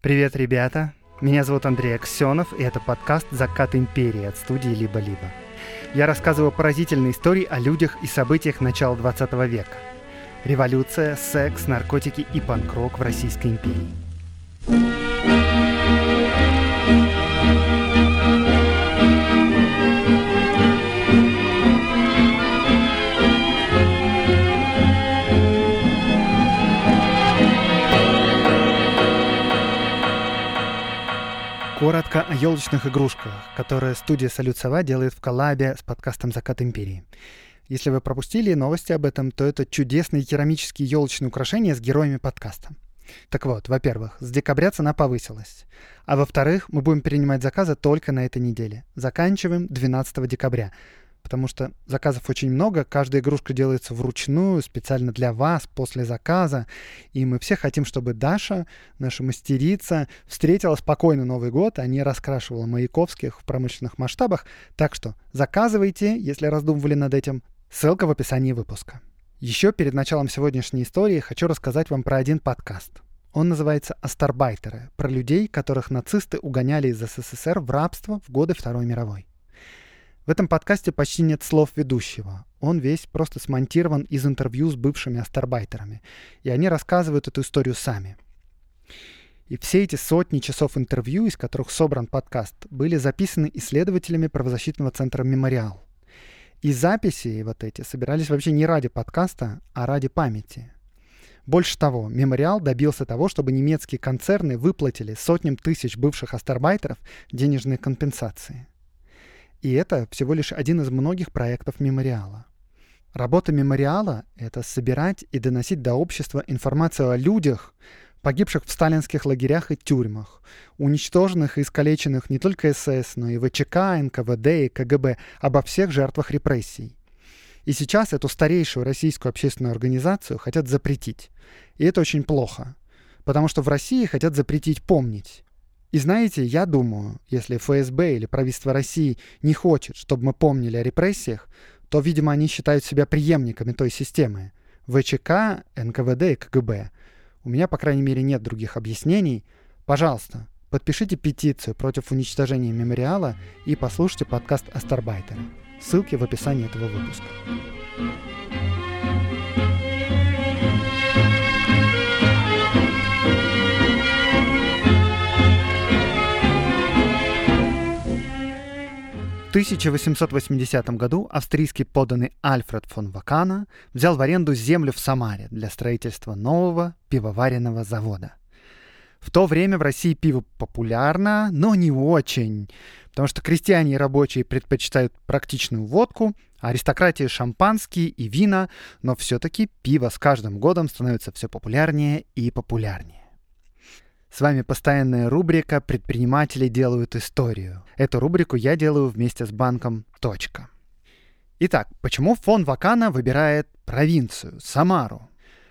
Привет, ребята! Меня зовут Андрей Аксенов, и это подкаст «Закат империи» от студии «Либо-либо». Я рассказываю поразительные истории о людях и событиях начала 20 века. Революция, секс, наркотики и панк-рок в Российской империи. Коротко о елочных игрушках, которые студия «Салют Сова» делает в коллабе с подкастом «Закат империи». Если вы пропустили новости об этом, то это чудесные керамические елочные украшения с героями подкаста. Так вот, во-первых, с декабря цена повысилась. А во-вторых, мы будем принимать заказы только на этой неделе. Заканчиваем 12 декабря потому что заказов очень много, каждая игрушка делается вручную, специально для вас, после заказа, и мы все хотим, чтобы Даша, наша мастерица, встретила спокойно Новый год, а не раскрашивала Маяковских в промышленных масштабах, так что заказывайте, если раздумывали над этим, ссылка в описании выпуска. Еще перед началом сегодняшней истории хочу рассказать вам про один подкаст. Он называется «Астарбайтеры», про людей, которых нацисты угоняли из СССР в рабство в годы Второй мировой. В этом подкасте почти нет слов ведущего. Он весь просто смонтирован из интервью с бывшими астарбайтерами. И они рассказывают эту историю сами. И все эти сотни часов интервью, из которых собран подкаст, были записаны исследователями правозащитного центра «Мемориал». И записи вот эти собирались вообще не ради подкаста, а ради памяти. Больше того, «Мемориал» добился того, чтобы немецкие концерны выплатили сотням тысяч бывших астарбайтеров денежные компенсации – и это всего лишь один из многих проектов мемориала. Работа мемориала — это собирать и доносить до общества информацию о людях, погибших в сталинских лагерях и тюрьмах, уничтоженных и искалеченных не только СС, но и ВЧК, НКВД и КГБ, обо всех жертвах репрессий. И сейчас эту старейшую российскую общественную организацию хотят запретить. И это очень плохо, потому что в России хотят запретить помнить. И знаете, я думаю, если ФСБ или правительство России не хочет, чтобы мы помнили о репрессиях, то, видимо, они считают себя преемниками той системы. ВЧК, НКВД и КГБ. У меня, по крайней мере, нет других объяснений. Пожалуйста, подпишите петицию против уничтожения мемориала и послушайте подкаст «Астарбайтеры». Ссылки в описании этого выпуска. 1880 году австрийский подданный Альфред фон Вакана взял в аренду землю в Самаре для строительства нового пивоваренного завода. В то время в России пиво популярно, но не очень, потому что крестьяне и рабочие предпочитают практичную водку, а аристократия шампанские и вина, но все-таки пиво с каждым годом становится все популярнее и популярнее. С вами постоянная рубрика «Предприниматели делают историю». Эту рубрику я делаю вместе с банком «Точка». Итак, почему фонд Вакана выбирает провинцию, Самару?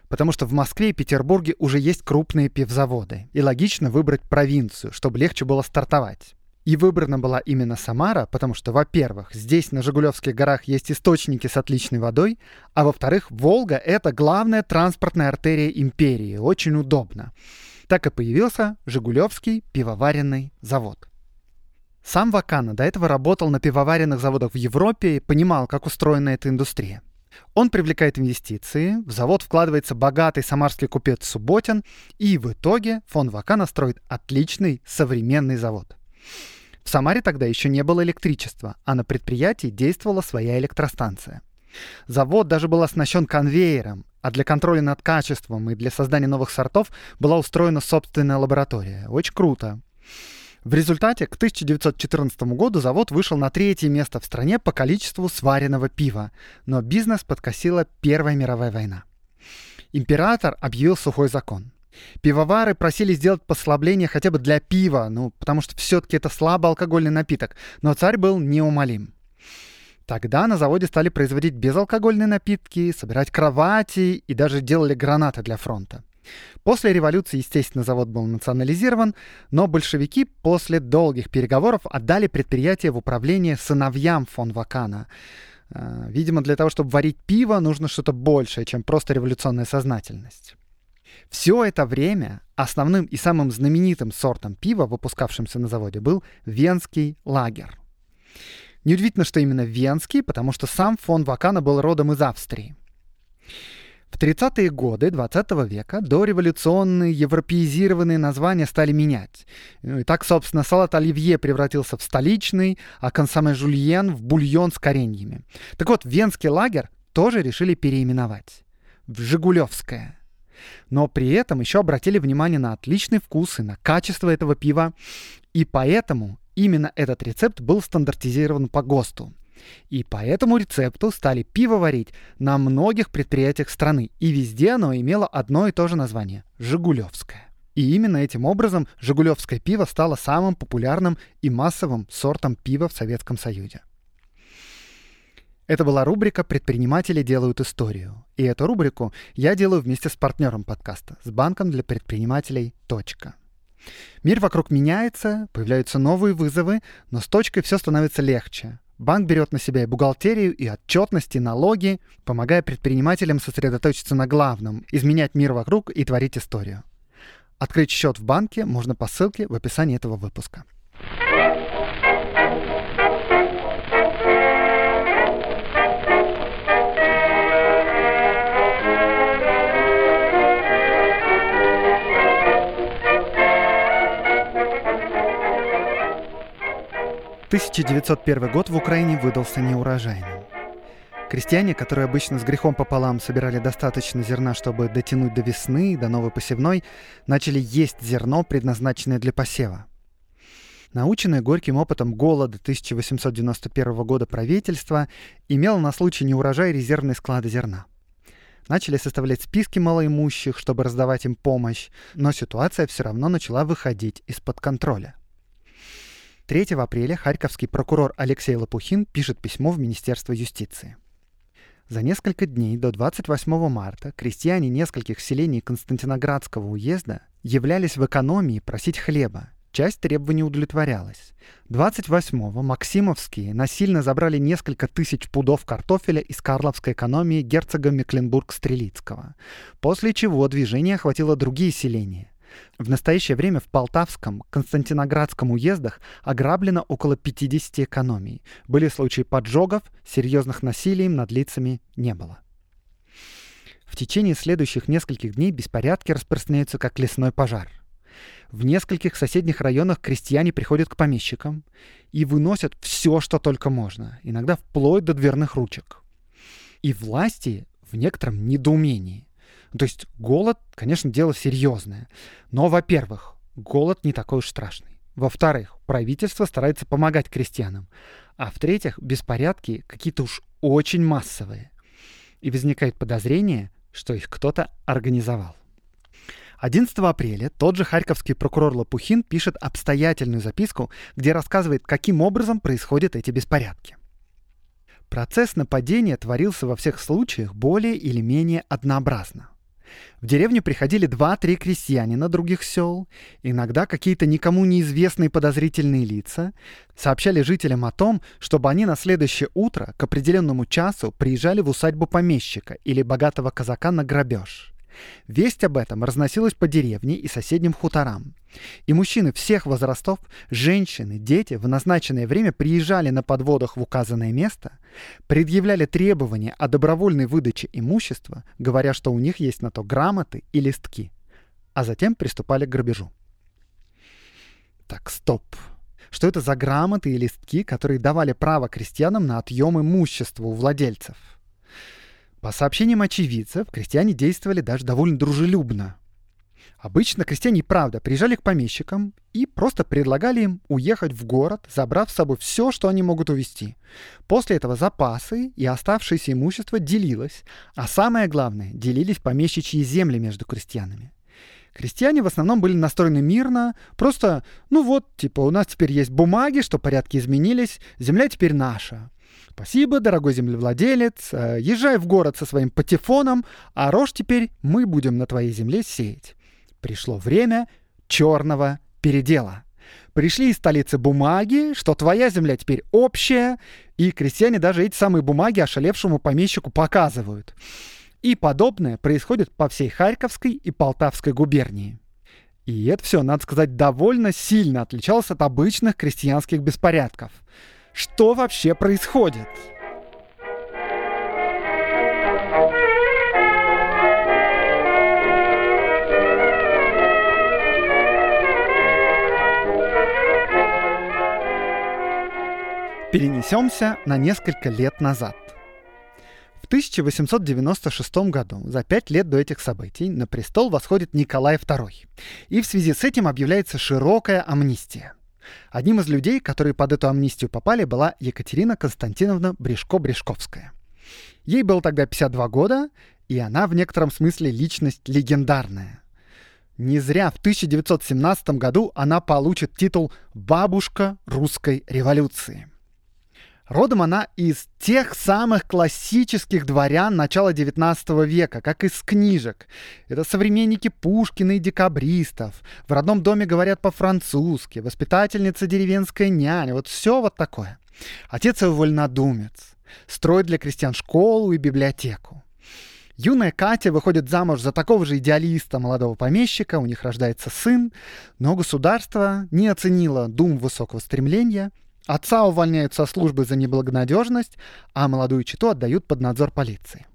Потому что в Москве и Петербурге уже есть крупные пивзаводы, и логично выбрать провинцию, чтобы легче было стартовать. И выбрана была именно Самара, потому что, во-первых, здесь на Жигулевских горах есть источники с отличной водой, а во-вторых, Волга — это главная транспортная артерия империи, очень удобно. Так и появился Жигулевский пивоваренный завод. Сам Вакана до этого работал на пивоваренных заводах в Европе и понимал, как устроена эта индустрия. Он привлекает инвестиции, в завод вкладывается богатый самарский купец Субботин, и в итоге фон Вакана строит отличный современный завод. В Самаре тогда еще не было электричества, а на предприятии действовала своя электростанция. Завод даже был оснащен конвейером, а для контроля над качеством и для создания новых сортов была устроена собственная лаборатория. Очень круто. В результате к 1914 году завод вышел на третье место в стране по количеству сваренного пива, но бизнес подкосила Первая мировая война. Император объявил сухой закон. Пивовары просили сделать послабление хотя бы для пива, ну, потому что все-таки это слабоалкогольный напиток, но царь был неумолим. Тогда на заводе стали производить безалкогольные напитки, собирать кровати и даже делали гранаты для фронта. После революции, естественно, завод был национализирован, но большевики после долгих переговоров отдали предприятие в управление сыновьям фон Вакана. А, видимо, для того, чтобы варить пиво, нужно что-то большее, чем просто революционная сознательность. Все это время основным и самым знаменитым сортом пива, выпускавшимся на заводе, был венский лагер. Неудивительно, что именно венский, потому что сам фон Вакана был родом из Австрии. В 30-е годы 20 века дореволюционные европеизированные названия стали менять. Ну и так, собственно, салат оливье превратился в столичный, а консоме жульен в бульон с кореньями. Так вот, венский лагерь тоже решили переименовать в Жигулевское. Но при этом еще обратили внимание на отличный вкус и на качество этого пива. И поэтому именно этот рецепт был стандартизирован по ГОСТу. И по этому рецепту стали пиво варить на многих предприятиях страны, и везде оно имело одно и то же название – «Жигулевское». И именно этим образом жигулевское пиво стало самым популярным и массовым сортом пива в Советском Союзе. Это была рубрика «Предприниматели делают историю». И эту рубрику я делаю вместе с партнером подкаста, с банком для предпринимателей «Точка». Мир вокруг меняется, появляются новые вызовы, но с точкой все становится легче. Банк берет на себя и бухгалтерию, и отчетность, и налоги, помогая предпринимателям сосредоточиться на главном, изменять мир вокруг и творить историю. Открыть счет в банке можно по ссылке в описании этого выпуска. 1901 год в Украине выдался неурожайным. Крестьяне, которые обычно с грехом пополам собирали достаточно зерна, чтобы дотянуть до весны, до новой посевной, начали есть зерно, предназначенное для посева. Наученное горьким опытом голода 1891 года правительство имело на случай неурожая резервные склады зерна. Начали составлять списки малоимущих, чтобы раздавать им помощь, но ситуация все равно начала выходить из-под контроля – 3 апреля харьковский прокурор Алексей Лопухин пишет письмо в Министерство юстиции. За несколько дней до 28 марта крестьяне нескольких селений Константиноградского уезда являлись в экономии просить хлеба. Часть требований удовлетворялась. 28-го Максимовские насильно забрали несколько тысяч пудов картофеля из Карловской экономии герцога Мекленбург-Стрелицкого, после чего движение охватило другие селения. В настоящее время в Полтавском, Константиноградском уездах ограблено около 50 экономий. Были случаи поджогов, серьезных насилий над лицами не было. В течение следующих нескольких дней беспорядки распространяются как лесной пожар. В нескольких соседних районах крестьяне приходят к помещикам и выносят все, что только можно, иногда вплоть до дверных ручек. И власти в некотором недоумении. То есть голод, конечно, дело серьезное. Но, во-первых, голод не такой уж страшный. Во-вторых, правительство старается помогать крестьянам. А в-третьих, беспорядки какие-то уж очень массовые. И возникает подозрение, что их кто-то организовал. 11 апреля тот же харьковский прокурор Лопухин пишет обстоятельную записку, где рассказывает, каким образом происходят эти беспорядки. Процесс нападения творился во всех случаях более или менее однообразно. В деревню приходили два-три крестьянина других сел, иногда какие-то никому неизвестные подозрительные лица, сообщали жителям о том, чтобы они на следующее утро к определенному часу приезжали в усадьбу помещика или богатого казака на грабеж. Весть об этом разносилась по деревне и соседним хуторам. И мужчины всех возрастов, женщины, дети в назначенное время приезжали на подводах в указанное место, предъявляли требования о добровольной выдаче имущества, говоря, что у них есть на то грамоты и листки, а затем приступали к грабежу. Так, стоп. Что это за грамоты и листки, которые давали право крестьянам на отъем имущества у владельцев? По сообщениям очевидцев, крестьяне действовали даже довольно дружелюбно. Обычно крестьяне, правда, приезжали к помещикам и просто предлагали им уехать в город, забрав с собой все, что они могут увезти. После этого запасы и оставшееся имущество делилось, а самое главное, делились помещичьи земли между крестьянами. Крестьяне в основном были настроены мирно, просто, ну вот, типа, у нас теперь есть бумаги, что порядки изменились, земля теперь наша. Спасибо, дорогой землевладелец. Э, езжай в город со своим патефоном, а рожь теперь мы будем на твоей земле сеять. Пришло время черного передела. Пришли из столицы бумаги, что твоя земля теперь общая, и крестьяне даже эти самые бумаги ошалевшему помещику показывают. И подобное происходит по всей Харьковской и Полтавской губернии. И это все, надо сказать, довольно сильно отличалось от обычных крестьянских беспорядков. Что вообще происходит? Перенесемся на несколько лет назад. В 1896 году, за пять лет до этих событий, на престол восходит Николай II. И в связи с этим объявляется широкая амнистия. Одним из людей, которые под эту амнистию попали, была Екатерина Константиновна Брешко-Брешковская. Ей было тогда 52 года, и она в некотором смысле личность легендарная. Не зря в 1917 году она получит титул «Бабушка русской революции». Родом она из тех самых классических дворян начала XIX века, как из книжек. Это современники Пушкина и декабристов. В родном доме говорят по-французски. Воспитательница деревенская няня. Вот все вот такое. Отец его вольнодумец. Строит для крестьян школу и библиотеку. Юная Катя выходит замуж за такого же идеалиста, молодого помещика, у них рождается сын, но государство не оценило дум высокого стремления – Отца увольняют со службы за неблагонадежность, а молодую читу отдают под надзор полиции.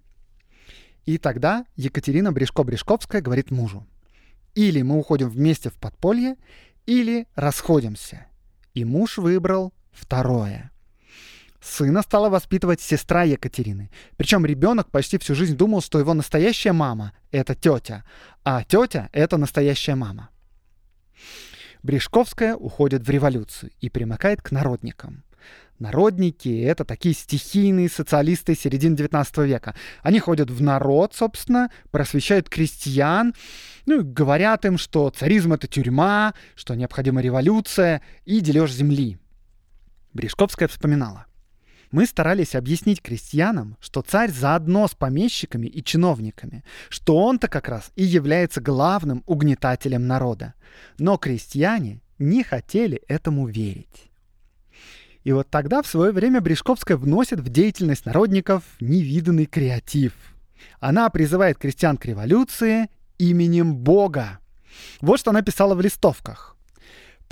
И тогда Екатерина Брешко-Брешковская говорит мужу, или мы уходим вместе в подполье, или расходимся. И муж выбрал второе. Сына стала воспитывать сестра Екатерины. Причем ребенок почти всю жизнь думал, что его настоящая мама — это тетя, а тетя — это настоящая мама. Брешковская уходит в революцию и примыкает к народникам. Народники — это такие стихийные социалисты середины 19 века. Они ходят в народ, собственно, просвещают крестьян, ну и говорят им, что царизм — это тюрьма, что необходима революция и дележ земли. Брешковская вспоминала. Мы старались объяснить крестьянам, что царь заодно с помещиками и чиновниками, что он-то как раз и является главным угнетателем народа. Но крестьяне не хотели этому верить. И вот тогда в свое время Брешковская вносит в деятельность народников невиданный креатив. Она призывает крестьян к революции именем Бога. Вот что она писала в листовках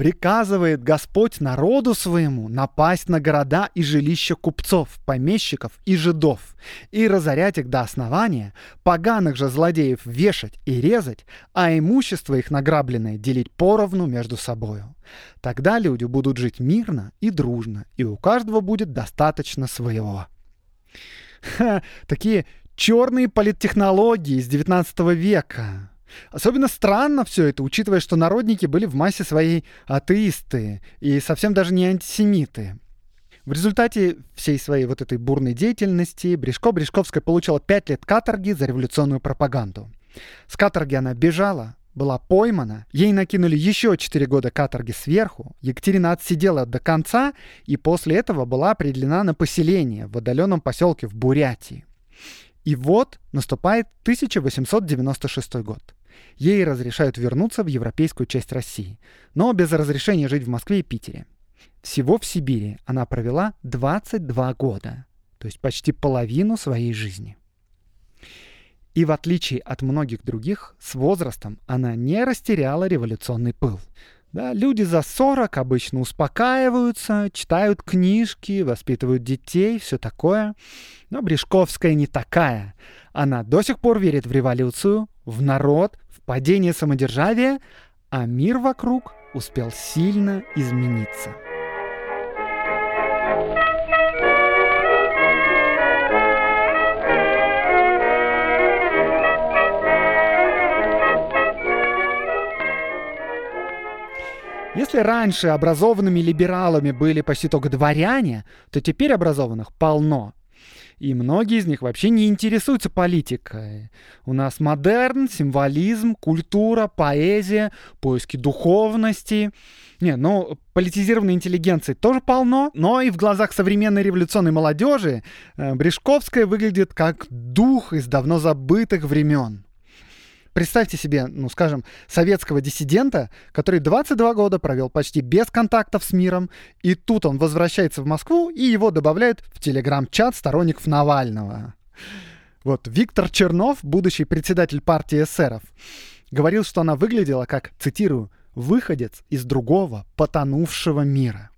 приказывает Господь народу своему напасть на города и жилища купцов, помещиков и жидов, и разорять их до основания, поганых же злодеев вешать и резать, а имущество их награбленное делить поровну между собою. Тогда люди будут жить мирно и дружно, и у каждого будет достаточно своего. Ха, такие черные политтехнологии из 19 века. Особенно странно все это, учитывая, что народники были в массе своей атеисты и совсем даже не антисемиты. В результате всей своей вот этой бурной деятельности Брешко-Брешковская получила 5 лет каторги за революционную пропаганду. С каторги она бежала, была поймана, ей накинули еще 4 года каторги сверху, Екатерина отсидела до конца и после этого была определена на поселение в отдаленном поселке в Бурятии. И вот наступает 1896 год. Ей разрешают вернуться в европейскую часть России, но без разрешения жить в Москве и Питере. Всего в Сибири она провела 22 года, то есть почти половину своей жизни. И в отличие от многих других, с возрастом она не растеряла революционный пыл. Да, люди за 40 обычно успокаиваются, читают книжки, воспитывают детей, все такое. Но Брешковская не такая. Она до сих пор верит в революцию, в народ, в падение самодержавия, а мир вокруг успел сильно измениться. Если раньше образованными либералами были почти только дворяне, то теперь образованных полно. И многие из них вообще не интересуются политикой. У нас модерн, символизм, культура, поэзия, поиски духовности. Не, ну, политизированной интеллигенции тоже полно, но и в глазах современной революционной молодежи э, Брешковская выглядит как дух из давно забытых времен. Представьте себе, ну, скажем, советского диссидента, который 22 года провел почти без контактов с миром, и тут он возвращается в Москву, и его добавляют в телеграм-чат сторонников Навального. Вот Виктор Чернов, будущий председатель партии эсеров, говорил, что она выглядела как, цитирую, «выходец из другого, потонувшего мира».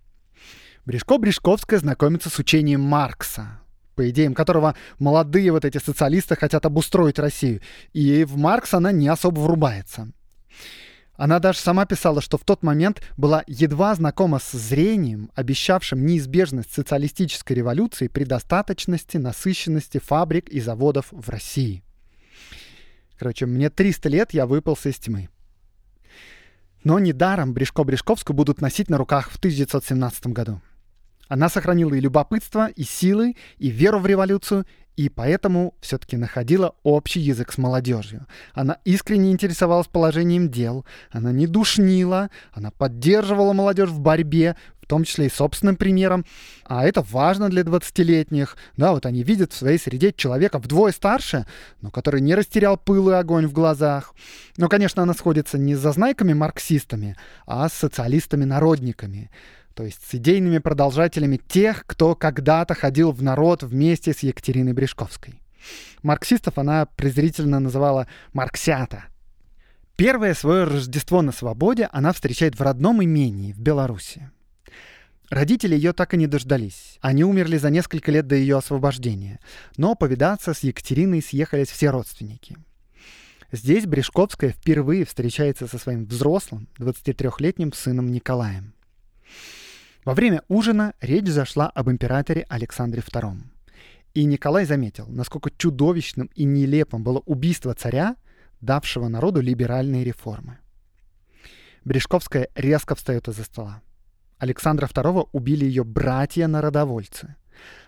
Брешко-Брешковская знакомится с учением Маркса, по идеям которого молодые вот эти социалисты хотят обустроить Россию. И в Маркс она не особо врубается. Она даже сама писала, что в тот момент была едва знакома с зрением, обещавшим неизбежность социалистической революции при достаточности, насыщенности фабрик и заводов в России. Короче, мне 300 лет, я выпался из тьмы. Но недаром Брешко-Брешковскую будут носить на руках в 1917 году. Она сохранила и любопытство, и силы, и веру в революцию, и поэтому все-таки находила общий язык с молодежью. Она искренне интересовалась положением дел, она не душнила, она поддерживала молодежь в борьбе, в том числе и собственным примером. А это важно для 20-летних. Да, вот они видят в своей среде человека вдвое старше, но который не растерял пыл и огонь в глазах. Но, конечно, она сходится не с зазнайками-марксистами, а с социалистами-народниками то есть с идейными продолжателями тех, кто когда-то ходил в народ вместе с Екатериной Брешковской. Марксистов она презрительно называла «марксята». Первое свое Рождество на свободе она встречает в родном имении в Беларуси. Родители ее так и не дождались. Они умерли за несколько лет до ее освобождения. Но повидаться с Екатериной съехались все родственники. Здесь Брешковская впервые встречается со своим взрослым, 23-летним сыном Николаем. Во время ужина речь зашла об императоре Александре II. И Николай заметил, насколько чудовищным и нелепым было убийство царя, давшего народу либеральные реформы. Брешковская резко встает из-за стола. Александра II убили ее братья-народовольцы.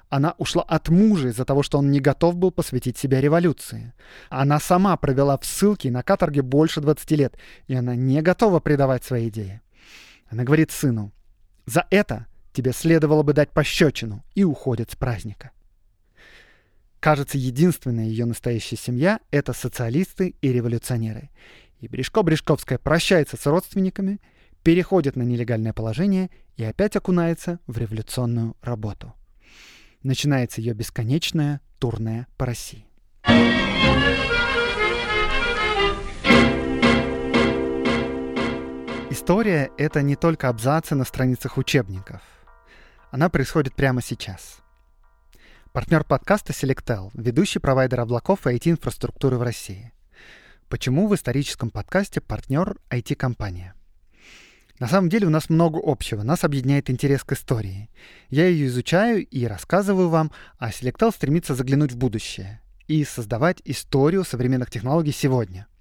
Она ушла от мужа из-за того, что он не готов был посвятить себя революции. Она сама провела в ссылке на каторге больше 20 лет, и она не готова предавать свои идеи. Она говорит сыну, за это тебе следовало бы дать пощечину и уходит с праздника. Кажется, единственная ее настоящая семья — это социалисты и революционеры. И Брешко-Брешковская прощается с родственниками, переходит на нелегальное положение и опять окунается в революционную работу. Начинается ее бесконечная турная по России. История — это не только абзацы на страницах учебников. Она происходит прямо сейчас. Партнер подкаста Selectel, ведущий провайдер облаков и IT-инфраструктуры в России. Почему в историческом подкасте партнер IT-компания? На самом деле у нас много общего. Нас объединяет интерес к истории. Я ее изучаю и рассказываю вам, а Selectel стремится заглянуть в будущее и создавать историю современных технологий сегодня —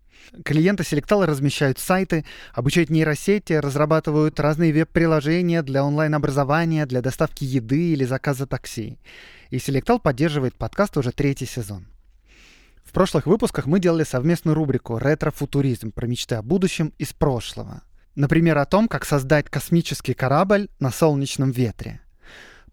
Клиенты Селектала размещают сайты, обучают нейросети, разрабатывают разные веб-приложения для онлайн-образования, для доставки еды или заказа такси. И Селектал поддерживает подкаст уже третий сезон. В прошлых выпусках мы делали совместную рубрику «Ретро-футуризм» про мечты о будущем из прошлого. Например, о том, как создать космический корабль на солнечном ветре.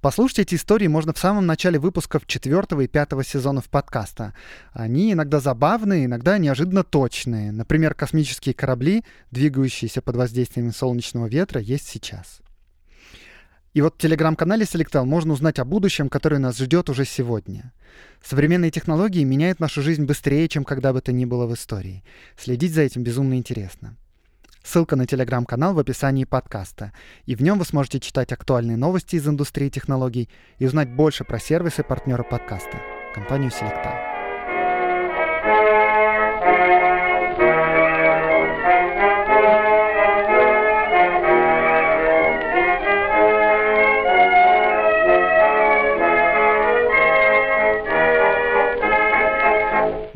Послушать эти истории можно в самом начале выпусков четвертого и пятого сезонов подкаста. Они иногда забавные, иногда неожиданно точные. Например, космические корабли, двигающиеся под воздействием солнечного ветра, есть сейчас. И вот в телеграм-канале Selectel можно узнать о будущем, которое нас ждет уже сегодня. Современные технологии меняют нашу жизнь быстрее, чем когда бы то ни было в истории. Следить за этим безумно интересно. Ссылка на телеграм-канал в описании подкаста. И в нем вы сможете читать актуальные новости из индустрии технологий и узнать больше про сервисы партнера подкаста, компанию Selecta.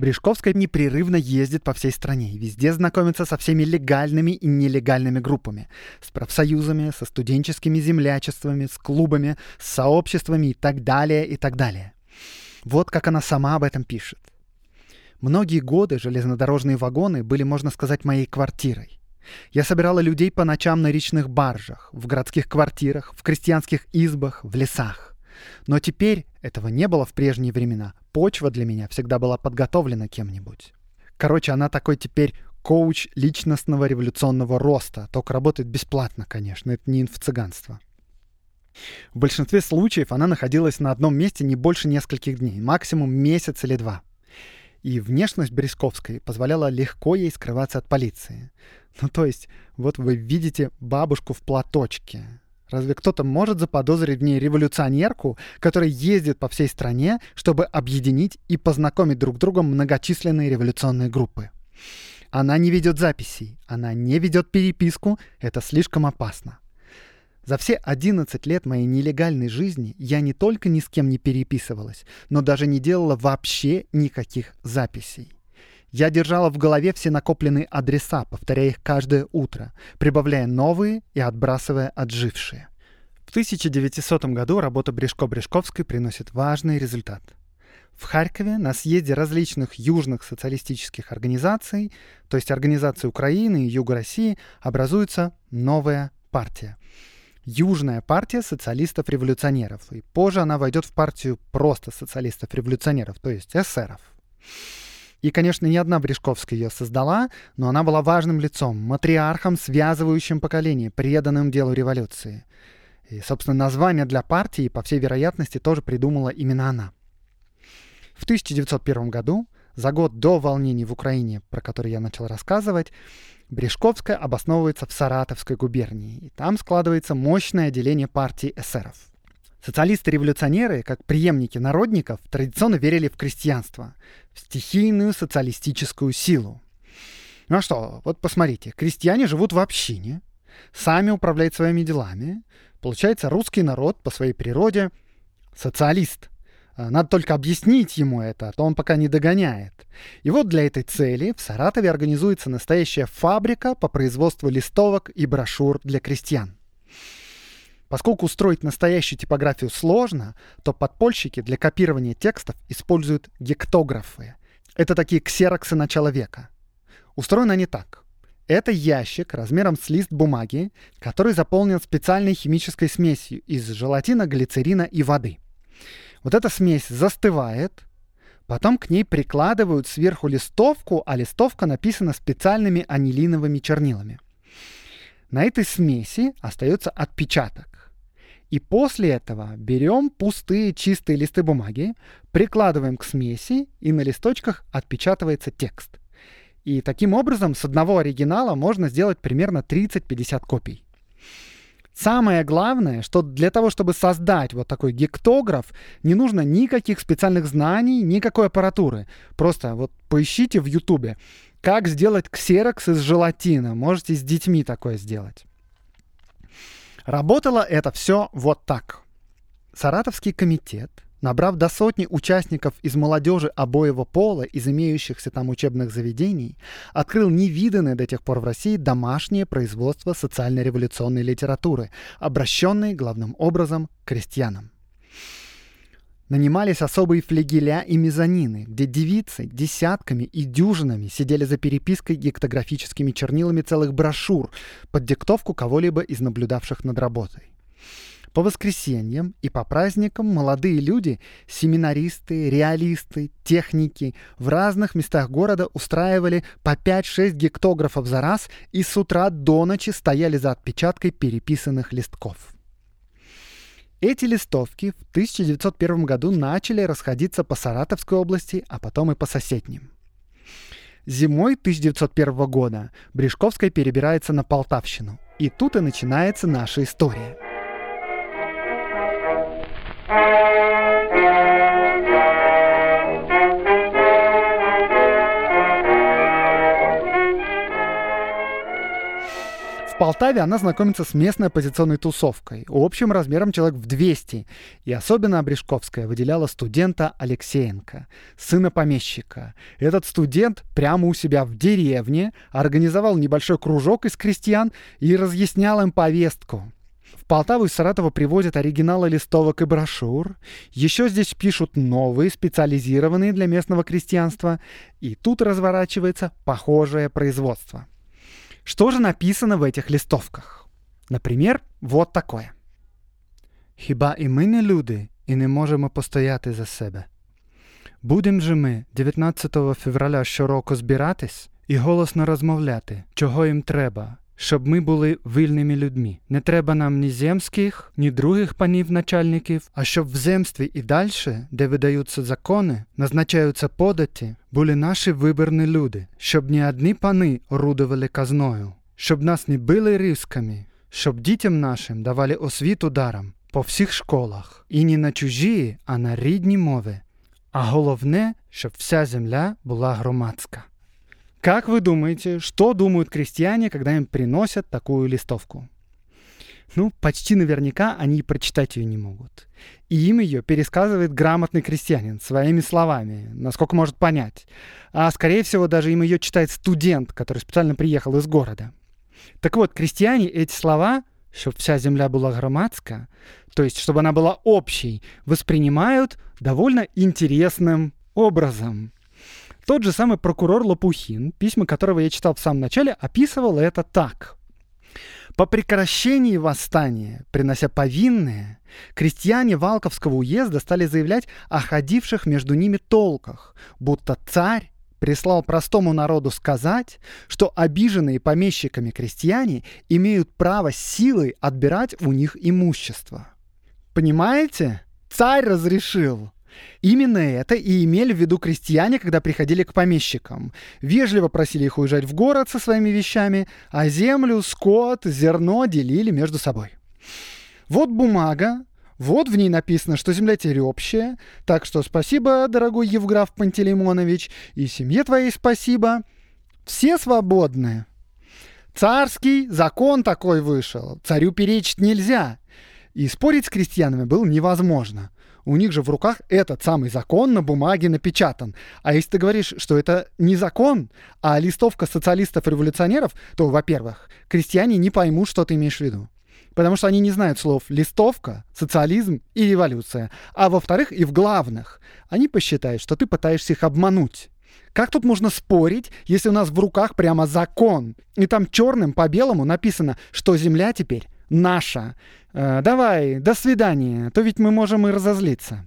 Брешковская непрерывно ездит по всей стране и везде знакомится со всеми легальными и нелегальными группами. С профсоюзами, со студенческими землячествами, с клубами, с сообществами и так далее, и так далее. Вот как она сама об этом пишет. Многие годы железнодорожные вагоны были, можно сказать, моей квартирой. Я собирала людей по ночам на речных баржах, в городских квартирах, в крестьянских избах, в лесах. Но теперь этого не было в прежние времена. Почва для меня всегда была подготовлена кем-нибудь. Короче, она такой теперь коуч личностного революционного роста. Только работает бесплатно, конечно. Это не инфо-цыганство. В большинстве случаев она находилась на одном месте не больше нескольких дней, максимум месяц или два. и внешность Бресковской позволяла легко ей скрываться от полиции. Ну то есть, вот вы видите бабушку в платочке. Разве кто-то может заподозрить в ней революционерку, которая ездит по всей стране, чтобы объединить и познакомить друг с другом многочисленные революционные группы? Она не ведет записей, она не ведет переписку, это слишком опасно. За все 11 лет моей нелегальной жизни я не только ни с кем не переписывалась, но даже не делала вообще никаких записей. Я держала в голове все накопленные адреса, повторяя их каждое утро, прибавляя новые и отбрасывая отжившие. В 1900 году работа Брешко-Брешковской приносит важный результат. В Харькове на съезде различных южных социалистических организаций, то есть организаций Украины и Юга России, образуется новая партия — Южная партия социалистов-революционеров. И позже она войдет в партию просто социалистов-революционеров, то есть эсеров. И, конечно, не одна Брешковская ее создала, но она была важным лицом, матриархом, связывающим поколение, преданным делу революции. И, собственно, название для партии, по всей вероятности, тоже придумала именно она. В 1901 году, за год до волнений в Украине, про которые я начал рассказывать, Брешковская обосновывается в Саратовской губернии, и там складывается мощное отделение партии эсеров. Социалисты-революционеры, как преемники народников, традиционно верили в крестьянство, в стихийную социалистическую силу. Ну а что, вот посмотрите, крестьяне живут в общине, сами управляют своими делами. Получается, русский народ по своей природе социалист – Э, надо только объяснить ему это, а то он пока не догоняет. И вот для этой цели в Саратове организуется настоящая фабрика по производству листовок и брошюр для крестьян. Поскольку устроить настоящую типографию сложно, то подпольщики для копирования текстов используют гектографы. Это такие ксероксы начала века. Устроены они так. Это ящик размером с лист бумаги, который заполнен специальной химической смесью из желатина, глицерина и воды – вот эта смесь застывает, потом к ней прикладывают сверху листовку, а листовка написана специальными анилиновыми чернилами. На этой смеси остается отпечаток. И после этого берем пустые чистые листы бумаги, прикладываем к смеси, и на листочках отпечатывается текст. И таким образом с одного оригинала можно сделать примерно 30-50 копий. Самое главное, что для того, чтобы создать вот такой гектограф, не нужно никаких специальных знаний, никакой аппаратуры. Просто вот поищите в Ютубе, как сделать ксерокс из желатина. Можете с детьми такое сделать. Работало это все вот так. Саратовский комитет Набрав до сотни участников из молодежи обоего пола из имеющихся там учебных заведений, открыл невиданное до тех пор в России домашнее производство социально-революционной литературы, обращенной главным образом к крестьянам. Нанимались особые флегеля и мезонины, где девицы десятками и дюжинами сидели за перепиской гектографическими чернилами целых брошюр под диктовку кого-либо из наблюдавших над работой. По воскресеньям и по праздникам молодые люди, семинаристы, реалисты, техники в разных местах города устраивали по 5-6 гектографов за раз и с утра до ночи стояли за отпечаткой переписанных листков. Эти листовки в 1901 году начали расходиться по Саратовской области, а потом и по соседним. Зимой 1901 года Брешковская перебирается на Полтавщину. И тут и начинается наша история – В Полтаве она знакомится с местной оппозиционной тусовкой, общим размером человек в 200. И особенно Обрешковская выделяла студента Алексеенко, сына помещика. Этот студент прямо у себя в деревне организовал небольшой кружок из крестьян и разъяснял им повестку. В Полтаву из Саратова привозят оригиналы листовок и брошюр. Еще здесь пишут новые, специализированные для местного крестьянства. И тут разворачивается похожее производство. Что же написано в этих листовках? Например, вот такое. Хіба і ми не люди, і не можемо постояти за себе? Будем же ми 19 февраля щороку збиратись і голосно розмовляти, чого їм треба, щоб ми були вільними людьми. Не треба нам ні земських, ні других панів начальників, а щоб в земстві і далі, де видаються закони, назначаються податі, були наші виборні люди, щоб ні одні пани орудували казною, щоб нас не били рисками, щоб дітям нашим давали освіту даром по всіх школах, і не на чужі, а на рідні мови. А головне, щоб вся земля була громадська. Как вы думаете, что думают крестьяне, когда им приносят такую листовку? Ну, почти наверняка они и прочитать ее не могут. И им ее пересказывает грамотный крестьянин своими словами, насколько может понять. А скорее всего даже им ее читает студент, который специально приехал из города. Так вот, крестьяне эти слова, чтобы вся земля была громадская, то есть чтобы она была общей, воспринимают довольно интересным образом. Тот же самый прокурор Лопухин, письма которого я читал в самом начале, описывал это так. По прекращении восстания, принося повинные, крестьяне Валковского уезда стали заявлять о ходивших между ними толках, будто царь прислал простому народу сказать, что обиженные помещиками крестьяне имеют право силой отбирать у них имущество. Понимаете? Царь разрешил. Именно это и имели в виду крестьяне, когда приходили к помещикам. Вежливо просили их уезжать в город со своими вещами, а землю, скот, зерно делили между собой. Вот бумага, вот в ней написано, что земля теперь общая, так что спасибо, дорогой Евграф Пантелеймонович, и семье твоей спасибо. Все свободны. Царский закон такой вышел, царю перечить нельзя. И спорить с крестьянами было невозможно у них же в руках этот самый закон на бумаге напечатан. А если ты говоришь, что это не закон, а листовка социалистов-революционеров, то, во-первых, крестьяне не поймут, что ты имеешь в виду. Потому что они не знают слов «листовка», «социализм» и «революция». А во-вторых, и в главных, они посчитают, что ты пытаешься их обмануть. Как тут можно спорить, если у нас в руках прямо закон, и там черным по белому написано, что земля теперь наша. Э, давай, до свидания, то ведь мы можем и разозлиться.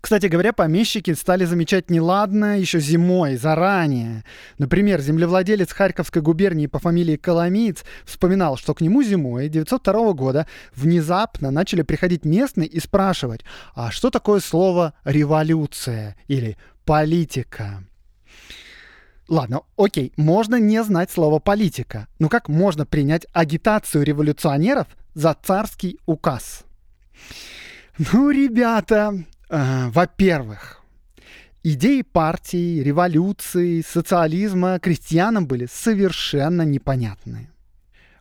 Кстати говоря, помещики стали замечать неладное еще зимой, заранее. Например, землевладелец Харьковской губернии по фамилии Коломиец вспоминал, что к нему зимой 902 года внезапно начали приходить местные и спрашивать, а что такое слово «революция» или «политика»? Ладно, окей, можно не знать слово политика. Но как можно принять агитацию революционеров за царский указ? Ну, ребята, э, во-первых, идеи партии, революции, социализма крестьянам были совершенно непонятны.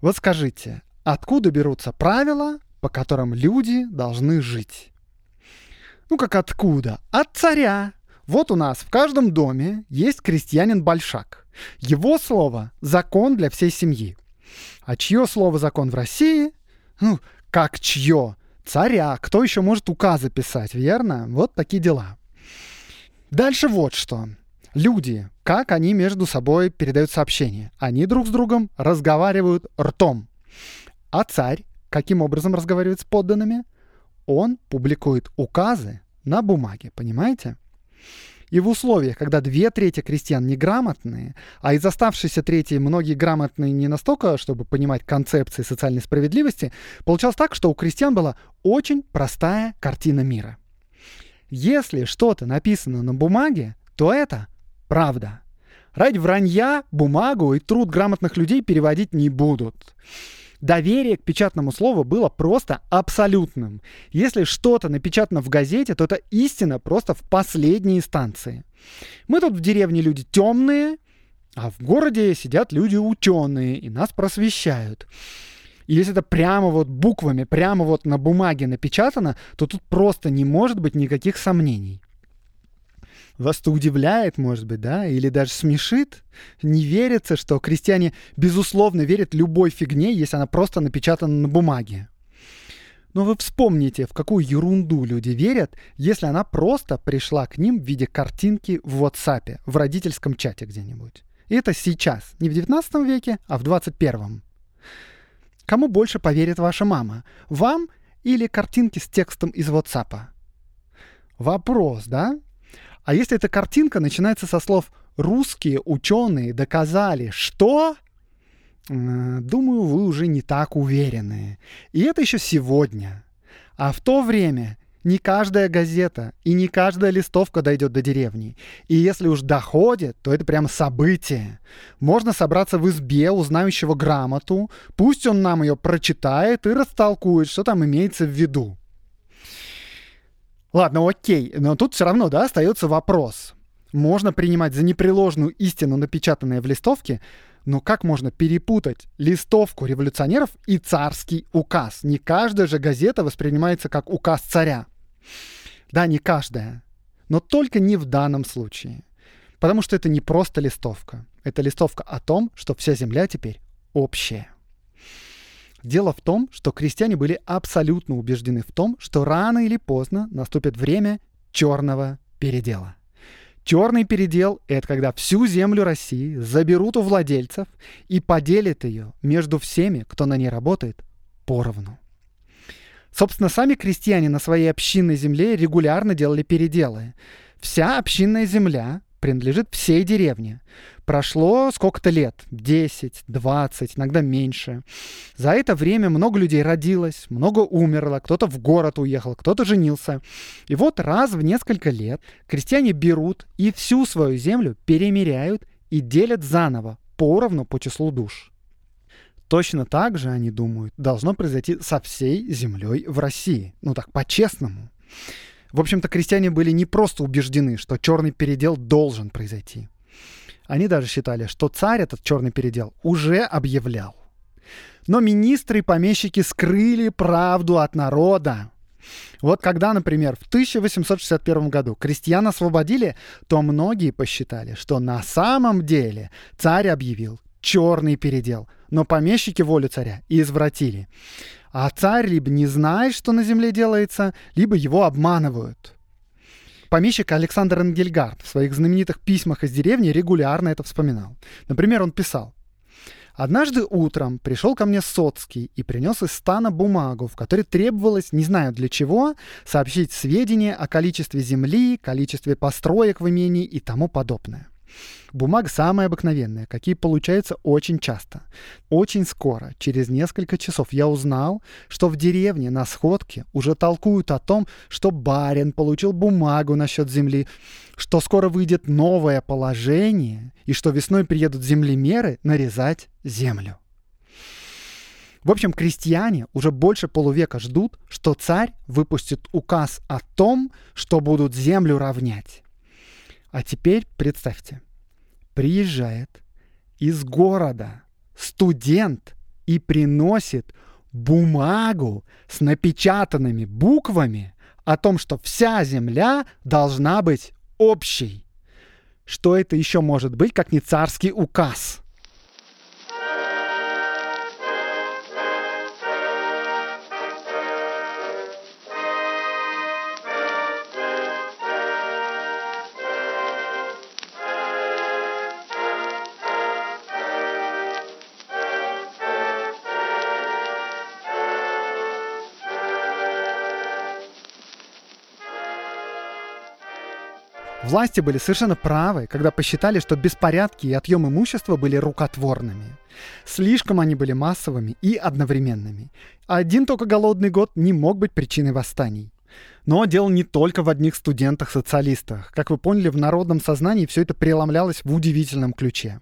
Вот скажите, откуда берутся правила, по которым люди должны жить? Ну как откуда? От царя, вот у нас в каждом доме есть крестьянин-большак. Его слово – закон для всей семьи. А чье слово закон в России? Ну, как чье? Царя. Кто еще может указы писать, верно? Вот такие дела. Дальше вот что. Люди, как они между собой передают сообщения? Они друг с другом разговаривают ртом. А царь каким образом разговаривает с подданными? Он публикует указы на бумаге, понимаете? И в условиях, когда две трети крестьян неграмотные, а из оставшейся трети многие грамотные не настолько, чтобы понимать концепции социальной справедливости, получалось так, что у крестьян была очень простая картина мира. Если что-то написано на бумаге, то это правда. Ради вранья бумагу и труд грамотных людей переводить не будут доверие к печатному слову было просто абсолютным. Если что-то напечатано в газете, то это истина просто в последней инстанции. Мы тут в деревне люди темные, а в городе сидят люди ученые и нас просвещают. И если это прямо вот буквами, прямо вот на бумаге напечатано, то тут просто не может быть никаких сомнений. Вас-то удивляет, может быть, да, или даже смешит. Не верится, что крестьяне безусловно верят любой фигне, если она просто напечатана на бумаге. Но вы вспомните, в какую ерунду люди верят, если она просто пришла к ним в виде картинки в WhatsApp, в родительском чате где-нибудь. И это сейчас, не в 19 веке, а в 21. Кому больше поверит ваша мама? Вам или картинки с текстом из WhatsApp? Вопрос, да? А если эта картинка начинается со слов «русские ученые доказали, что...» Думаю, вы уже не так уверены. И это еще сегодня. А в то время не каждая газета и не каждая листовка дойдет до деревни. И если уж доходит, то это прямо событие. Можно собраться в избе у знающего грамоту, пусть он нам ее прочитает и растолкует, что там имеется в виду. Ладно, окей, но тут все равно, да, остается вопрос. Можно принимать за непреложную истину, напечатанное в листовке, но как можно перепутать листовку революционеров и царский указ? Не каждая же газета воспринимается как указ царя. Да, не каждая, но только не в данном случае. Потому что это не просто листовка. Это листовка о том, что вся земля теперь общая. Дело в том, что крестьяне были абсолютно убеждены в том, что рано или поздно наступит время черного передела. Черный передел — это когда всю землю России заберут у владельцев и поделят ее между всеми, кто на ней работает, поровну. Собственно, сами крестьяне на своей общинной земле регулярно делали переделы. Вся общинная земля принадлежит всей деревне. Прошло сколько-то лет, 10, 20, иногда меньше. За это время много людей родилось, много умерло, кто-то в город уехал, кто-то женился. И вот раз в несколько лет крестьяне берут и всю свою землю перемеряют и делят заново, поровну по числу душ. Точно так же, они думают, должно произойти со всей землей в России. Ну так, по-честному. В общем-то, крестьяне были не просто убеждены, что черный передел должен произойти. Они даже считали, что царь этот черный передел уже объявлял. Но министры и помещики скрыли правду от народа. Вот когда, например, в 1861 году крестьян освободили, то многие посчитали, что на самом деле царь объявил черный передел, но помещики волю царя извратили. А царь либо не знает, что на земле делается, либо его обманывают. Помещик Александр Энгельгард в своих знаменитых письмах из деревни регулярно это вспоминал. Например, он писал, Однажды утром пришел ко мне Соцкий и принес из стана бумагу, в которой требовалось, не знаю для чего, сообщить сведения о количестве земли, количестве построек в имении и тому подобное. Бумага самая обыкновенная, какие получаются очень часто. Очень скоро, через несколько часов, я узнал, что в деревне на сходке уже толкуют о том, что барин получил бумагу насчет земли, что скоро выйдет новое положение и что весной приедут землемеры нарезать землю. В общем, крестьяне уже больше полувека ждут, что царь выпустит указ о том, что будут землю равнять. А теперь представьте, приезжает из города студент и приносит бумагу с напечатанными буквами о том, что вся земля должна быть общей. Что это еще может быть, как не царский указ? Власти были совершенно правы, когда посчитали, что беспорядки и отъем имущества были рукотворными. Слишком они были массовыми и одновременными. Один только голодный год не мог быть причиной восстаний. Но дело не только в одних студентах-социалистах. Как вы поняли, в народном сознании все это преломлялось в удивительном ключе.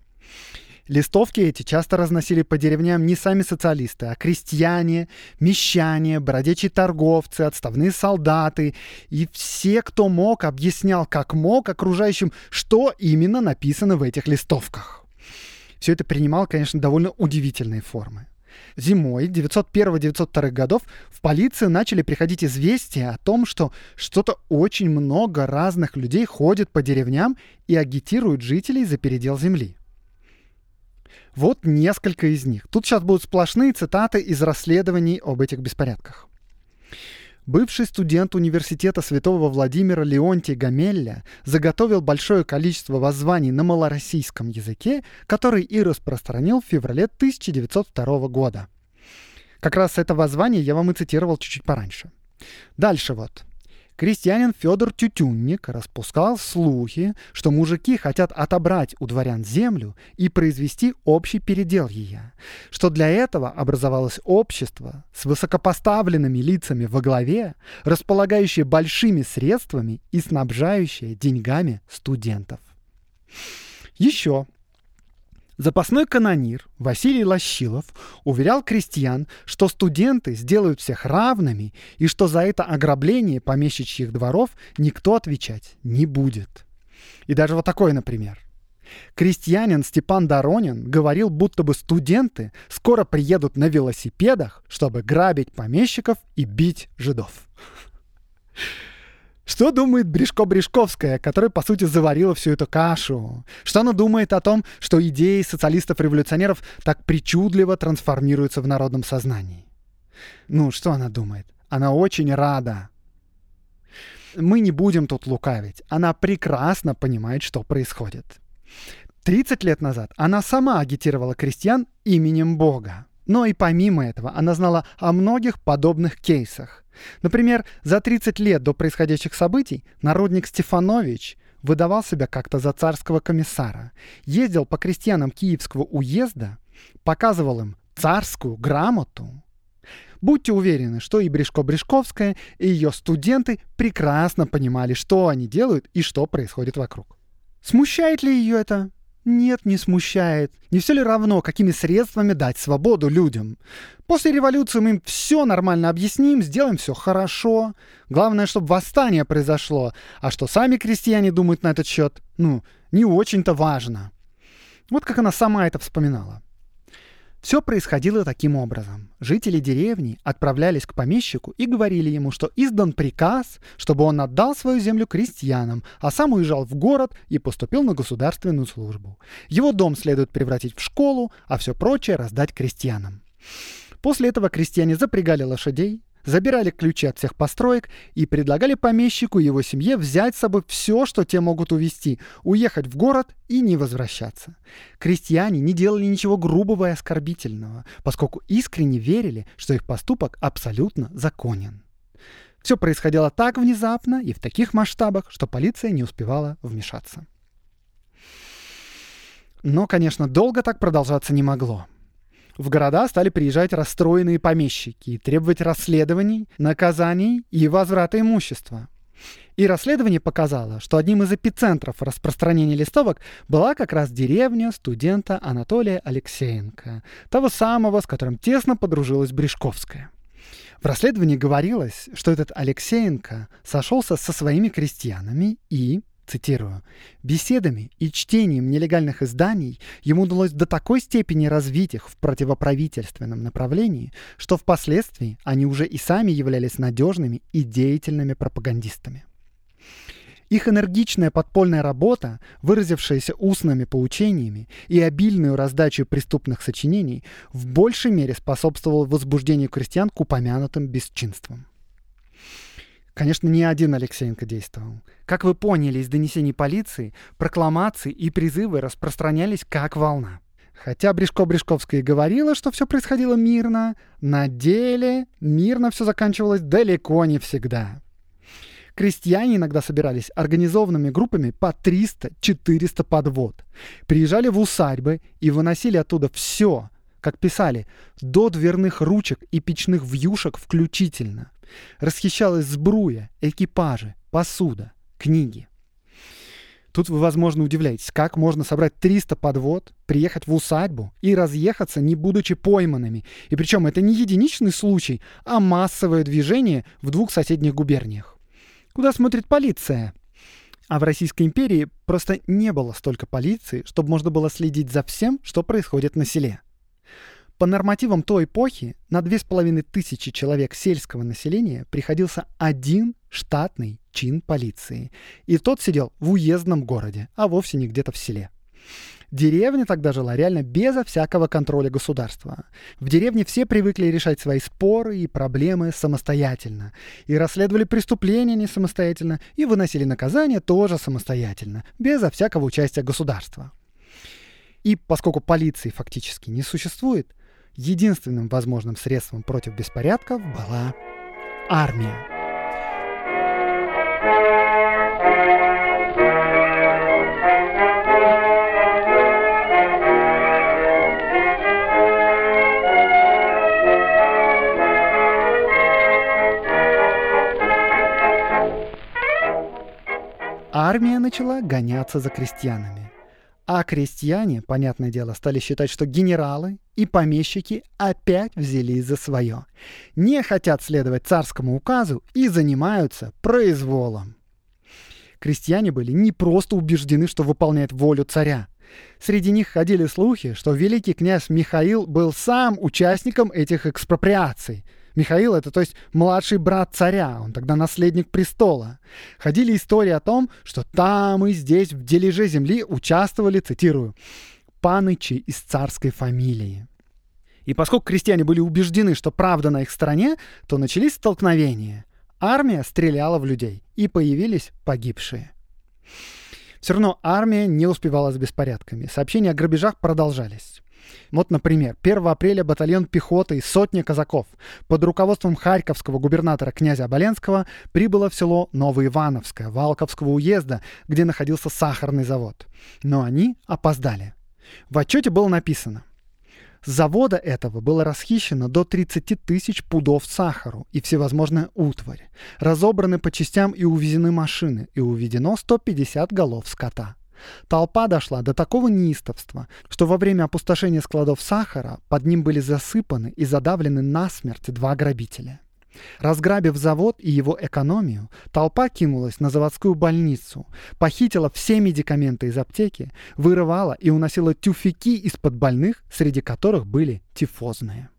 Листовки эти часто разносили по деревням не сами социалисты, а крестьяне, мещане, бродячие торговцы, отставные солдаты. И все, кто мог, объяснял как мог окружающим, что именно написано в этих листовках. Все это принимало, конечно, довольно удивительные формы. Зимой 901-902 годов в полицию начали приходить известия о том, что что-то очень много разных людей ходит по деревням и агитируют жителей за передел земли. Вот несколько из них. Тут сейчас будут сплошные цитаты из расследований об этих беспорядках. Бывший студент университета Святого Владимира Леонтий Гамелля заготовил большое количество воззваний на малороссийском языке, который и распространил в феврале 1902 года. Как раз это воззвание я вам и цитировал чуть-чуть пораньше. Дальше вот. Крестьянин Федор Тютюнник распускал слухи, что мужики хотят отобрать у дворян землю и произвести общий передел ее, что для этого образовалось общество с высокопоставленными лицами во главе, располагающее большими средствами и снабжающее деньгами студентов. Еще Запасной канонир Василий Лощилов уверял крестьян, что студенты сделают всех равными и что за это ограбление помещичьих дворов никто отвечать не будет. И даже вот такой, например. Крестьянин Степан Доронин говорил, будто бы студенты скоро приедут на велосипедах, чтобы грабить помещиков и бить жидов. Что думает Бришко-Бришковская, которая, по сути, заварила всю эту кашу? Что она думает о том, что идеи социалистов-революционеров так причудливо трансформируются в народном сознании? Ну, что она думает? Она очень рада. Мы не будем тут лукавить. Она прекрасно понимает, что происходит. 30 лет назад она сама агитировала крестьян именем Бога. Но и помимо этого она знала о многих подобных кейсах. Например, за 30 лет до происходящих событий народник Стефанович выдавал себя как-то за царского комиссара, ездил по крестьянам Киевского уезда, показывал им царскую грамоту. Будьте уверены, что и Брешко-Брешковская, и ее студенты прекрасно понимали, что они делают и что происходит вокруг. Смущает ли ее это? Нет, не смущает. Не все ли равно, какими средствами дать свободу людям? После революции мы им все нормально объясним, сделаем все хорошо. Главное, чтобы восстание произошло. А что сами крестьяне думают на этот счет, ну, не очень-то важно. Вот как она сама это вспоминала. Все происходило таким образом. Жители деревни отправлялись к помещику и говорили ему, что издан приказ, чтобы он отдал свою землю крестьянам, а сам уезжал в город и поступил на государственную службу. Его дом следует превратить в школу, а все прочее раздать крестьянам. После этого крестьяне запрягали лошадей, забирали ключи от всех построек и предлагали помещику и его семье взять с собой все, что те могут увезти, уехать в город и не возвращаться. Крестьяне не делали ничего грубого и оскорбительного, поскольку искренне верили, что их поступок абсолютно законен. Все происходило так внезапно и в таких масштабах, что полиция не успевала вмешаться. Но, конечно, долго так продолжаться не могло в города стали приезжать расстроенные помещики и требовать расследований, наказаний и возврата имущества. И расследование показало, что одним из эпицентров распространения листовок была как раз деревня студента Анатолия Алексеенко, того самого, с которым тесно подружилась Брешковская. В расследовании говорилось, что этот Алексеенко сошелся со своими крестьянами и, цитирую, «беседами и чтением нелегальных изданий ему удалось до такой степени развить их в противоправительственном направлении, что впоследствии они уже и сами являлись надежными и деятельными пропагандистами». Их энергичная подпольная работа, выразившаяся устными поучениями и обильную раздачу преступных сочинений, в большей мере способствовала возбуждению крестьян к упомянутым бесчинствам. Конечно, не один Алексеенко действовал. Как вы поняли из донесений полиции, прокламации и призывы распространялись как волна. Хотя Брешко-Брешковская говорила, что все происходило мирно, на деле мирно все заканчивалось далеко не всегда. Крестьяне иногда собирались организованными группами по 300-400 подвод. Приезжали в усадьбы и выносили оттуда все, как писали, до дверных ручек и печных вьюшек включительно. Расхищалась сбруя, экипажи, посуда, книги. Тут вы, возможно, удивляетесь, как можно собрать 300 подвод, приехать в усадьбу и разъехаться, не будучи пойманными. И причем это не единичный случай, а массовое движение в двух соседних губерниях. Куда смотрит полиция? А в Российской империи просто не было столько полиции, чтобы можно было следить за всем, что происходит на селе. По нормативам той эпохи на 2500 человек сельского населения приходился один штатный чин полиции. И тот сидел в уездном городе, а вовсе не где-то в селе. Деревня тогда жила реально безо всякого контроля государства. В деревне все привыкли решать свои споры и проблемы самостоятельно. И расследовали преступления не самостоятельно, и выносили наказания тоже самостоятельно, безо всякого участия государства. И поскольку полиции фактически не существует, единственным возможным средством против беспорядков была армия. армия начала гоняться за крестьянами. А крестьяне, понятное дело, стали считать, что генералы и помещики опять взялись за свое. Не хотят следовать царскому указу и занимаются произволом. Крестьяне были не просто убеждены, что выполняют волю царя. Среди них ходили слухи, что великий князь Михаил был сам участником этих экспроприаций – Михаил это, то есть, младший брат царя, он тогда наследник престола. Ходили истории о том, что там и здесь в дележе земли участвовали, цитирую, панычи из царской фамилии. И поскольку крестьяне были убеждены, что правда на их стороне, то начались столкновения. Армия стреляла в людей, и появились погибшие. Все равно армия не успевала с беспорядками. Сообщения о грабежах продолжались. Вот, например, 1 апреля батальон пехоты и сотни казаков под руководством харьковского губернатора князя Оболенского прибыло в село Новоивановское Валковского уезда, где находился сахарный завод. Но они опоздали. В отчете было написано, завода этого было расхищено до 30 тысяч пудов сахару и всевозможная утварь. Разобраны по частям и увезены машины, и уведено 150 голов скота. Толпа дошла до такого неистовства, что во время опустошения складов сахара под ним были засыпаны и задавлены насмерть два грабителя. Разграбив завод и его экономию, толпа кинулась на заводскую больницу, похитила все медикаменты из аптеки, вырывала и уносила тюфяки из-под больных, среди которых были тифозные.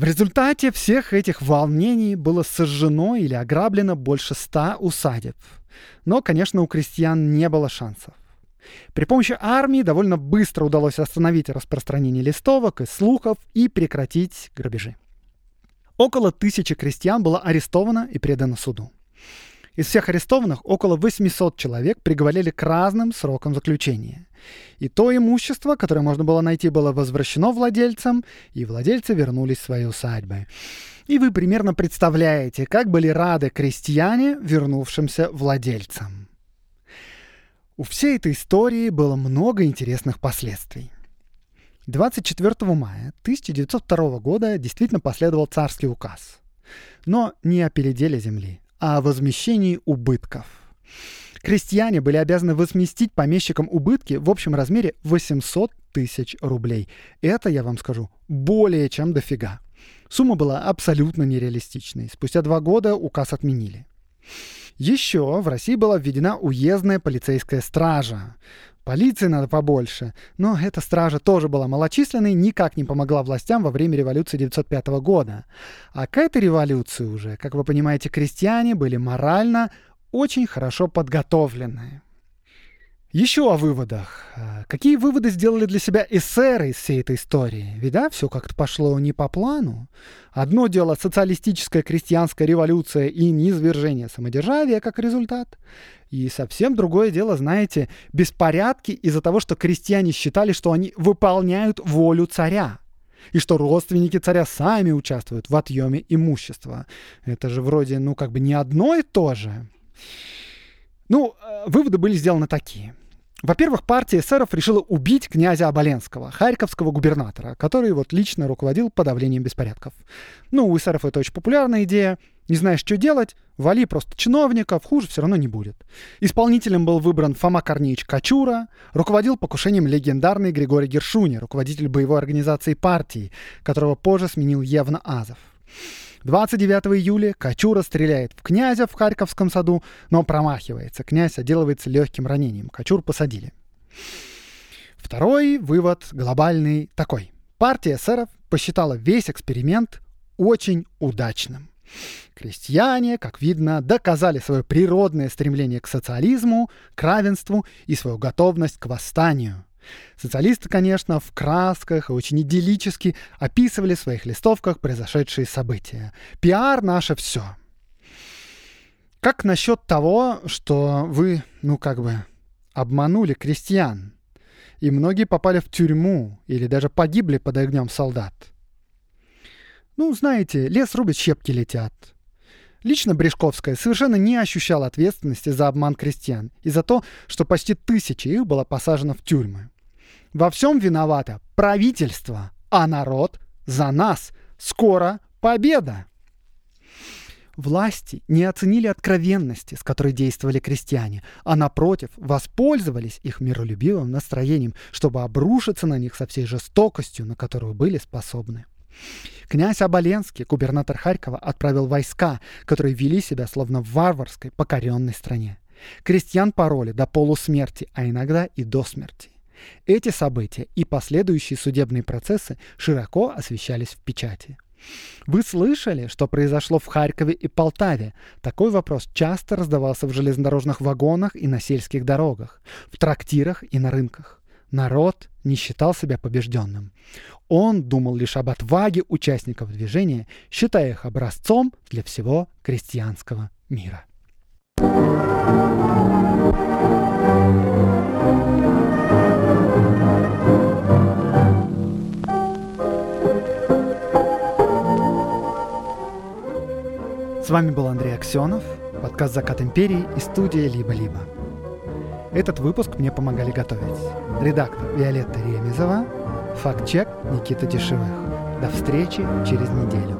В результате всех этих волнений было сожжено или ограблено больше ста усадеб. Но, конечно, у крестьян не было шансов. При помощи армии довольно быстро удалось остановить распространение листовок и слухов и прекратить грабежи. Около тысячи крестьян было арестовано и предано суду. Из всех арестованных около 800 человек приговорили к разным срокам заключения. И то имущество, которое можно было найти, было возвращено владельцам, и владельцы вернулись в свои усадьбы. И вы примерно представляете, как были рады крестьяне, вернувшимся владельцам. У всей этой истории было много интересных последствий. 24 мая 1902 года действительно последовал царский указ. Но не о переделе земли, о возмещении убытков. Крестьяне были обязаны возместить помещикам убытки в общем размере 800 тысяч рублей. Это, я вам скажу, более чем дофига. Сумма была абсолютно нереалистичной. Спустя два года указ отменили. Еще в России была введена уездная полицейская стража. Полиции надо побольше, но эта стража тоже была малочисленной, никак не помогла властям во время революции 1905 года. А к этой революции уже, как вы понимаете, крестьяне были морально очень хорошо подготовленные. Еще о выводах. А, какие выводы сделали для себя эсеры из всей этой истории? Ведь да, все как-то пошло не по плану. Одно дело социалистическая крестьянская революция и низвержение самодержавия как результат. И совсем другое дело, знаете, беспорядки из-за того, что крестьяне считали, что они выполняют волю царя. И что родственники царя сами участвуют в отъеме имущества. Это же вроде, ну, как бы не одно и то же. Ну, э, выводы были сделаны такие. Во-первых, партия эсеров решила убить князя Оболенского, харьковского губернатора, который вот лично руководил подавлением беспорядков. Ну, у эсеров это очень популярная идея. Не знаешь, что делать, вали просто чиновников, хуже все равно не будет. Исполнителем был выбран Фома Корнеевич Качура, руководил покушением легендарный Григорий Гершуни, руководитель боевой организации партии, которого позже сменил Евна Азов. 29 июля Качура стреляет в князя в Харьковском саду, но промахивается. Князь отделывается легким ранением. Качур посадили. Второй вывод глобальный такой. Партия эсеров посчитала весь эксперимент очень удачным. Крестьяне, как видно, доказали свое природное стремление к социализму, к равенству и свою готовность к восстанию. Социалисты, конечно, в красках и очень идиллически описывали в своих листовках произошедшие события. Пиар — наше все. Как насчет того, что вы, ну как бы, обманули крестьян, и многие попали в тюрьму или даже погибли под огнем солдат? Ну, знаете, лес рубит, щепки летят. Лично Брешковская совершенно не ощущала ответственности за обман крестьян и за то, что почти тысяча их было посажено в тюрьмы. Во всем виновато правительство, а народ за нас. Скоро победа. Власти не оценили откровенности, с которой действовали крестьяне, а напротив воспользовались их миролюбивым настроением, чтобы обрушиться на них со всей жестокостью, на которую были способны. Князь Оболенский, губернатор Харькова, отправил войска, которые вели себя словно в варварской, покоренной стране. Крестьян пороли до полусмерти, а иногда и до смерти. Эти события и последующие судебные процессы широко освещались в печати. Вы слышали, что произошло в Харькове и Полтаве? Такой вопрос часто раздавался в железнодорожных вагонах и на сельских дорогах, в трактирах и на рынках. Народ не считал себя побежденным. Он думал лишь об отваге участников движения, считая их образцом для всего крестьянского мира. С вами был Андрей Аксенов, подкаст «Закат империи» и студия «Либо-либо». Этот выпуск мне помогали готовить редактор Виолетта Ремезова, факт-чек Никита Дешевых. До встречи через неделю.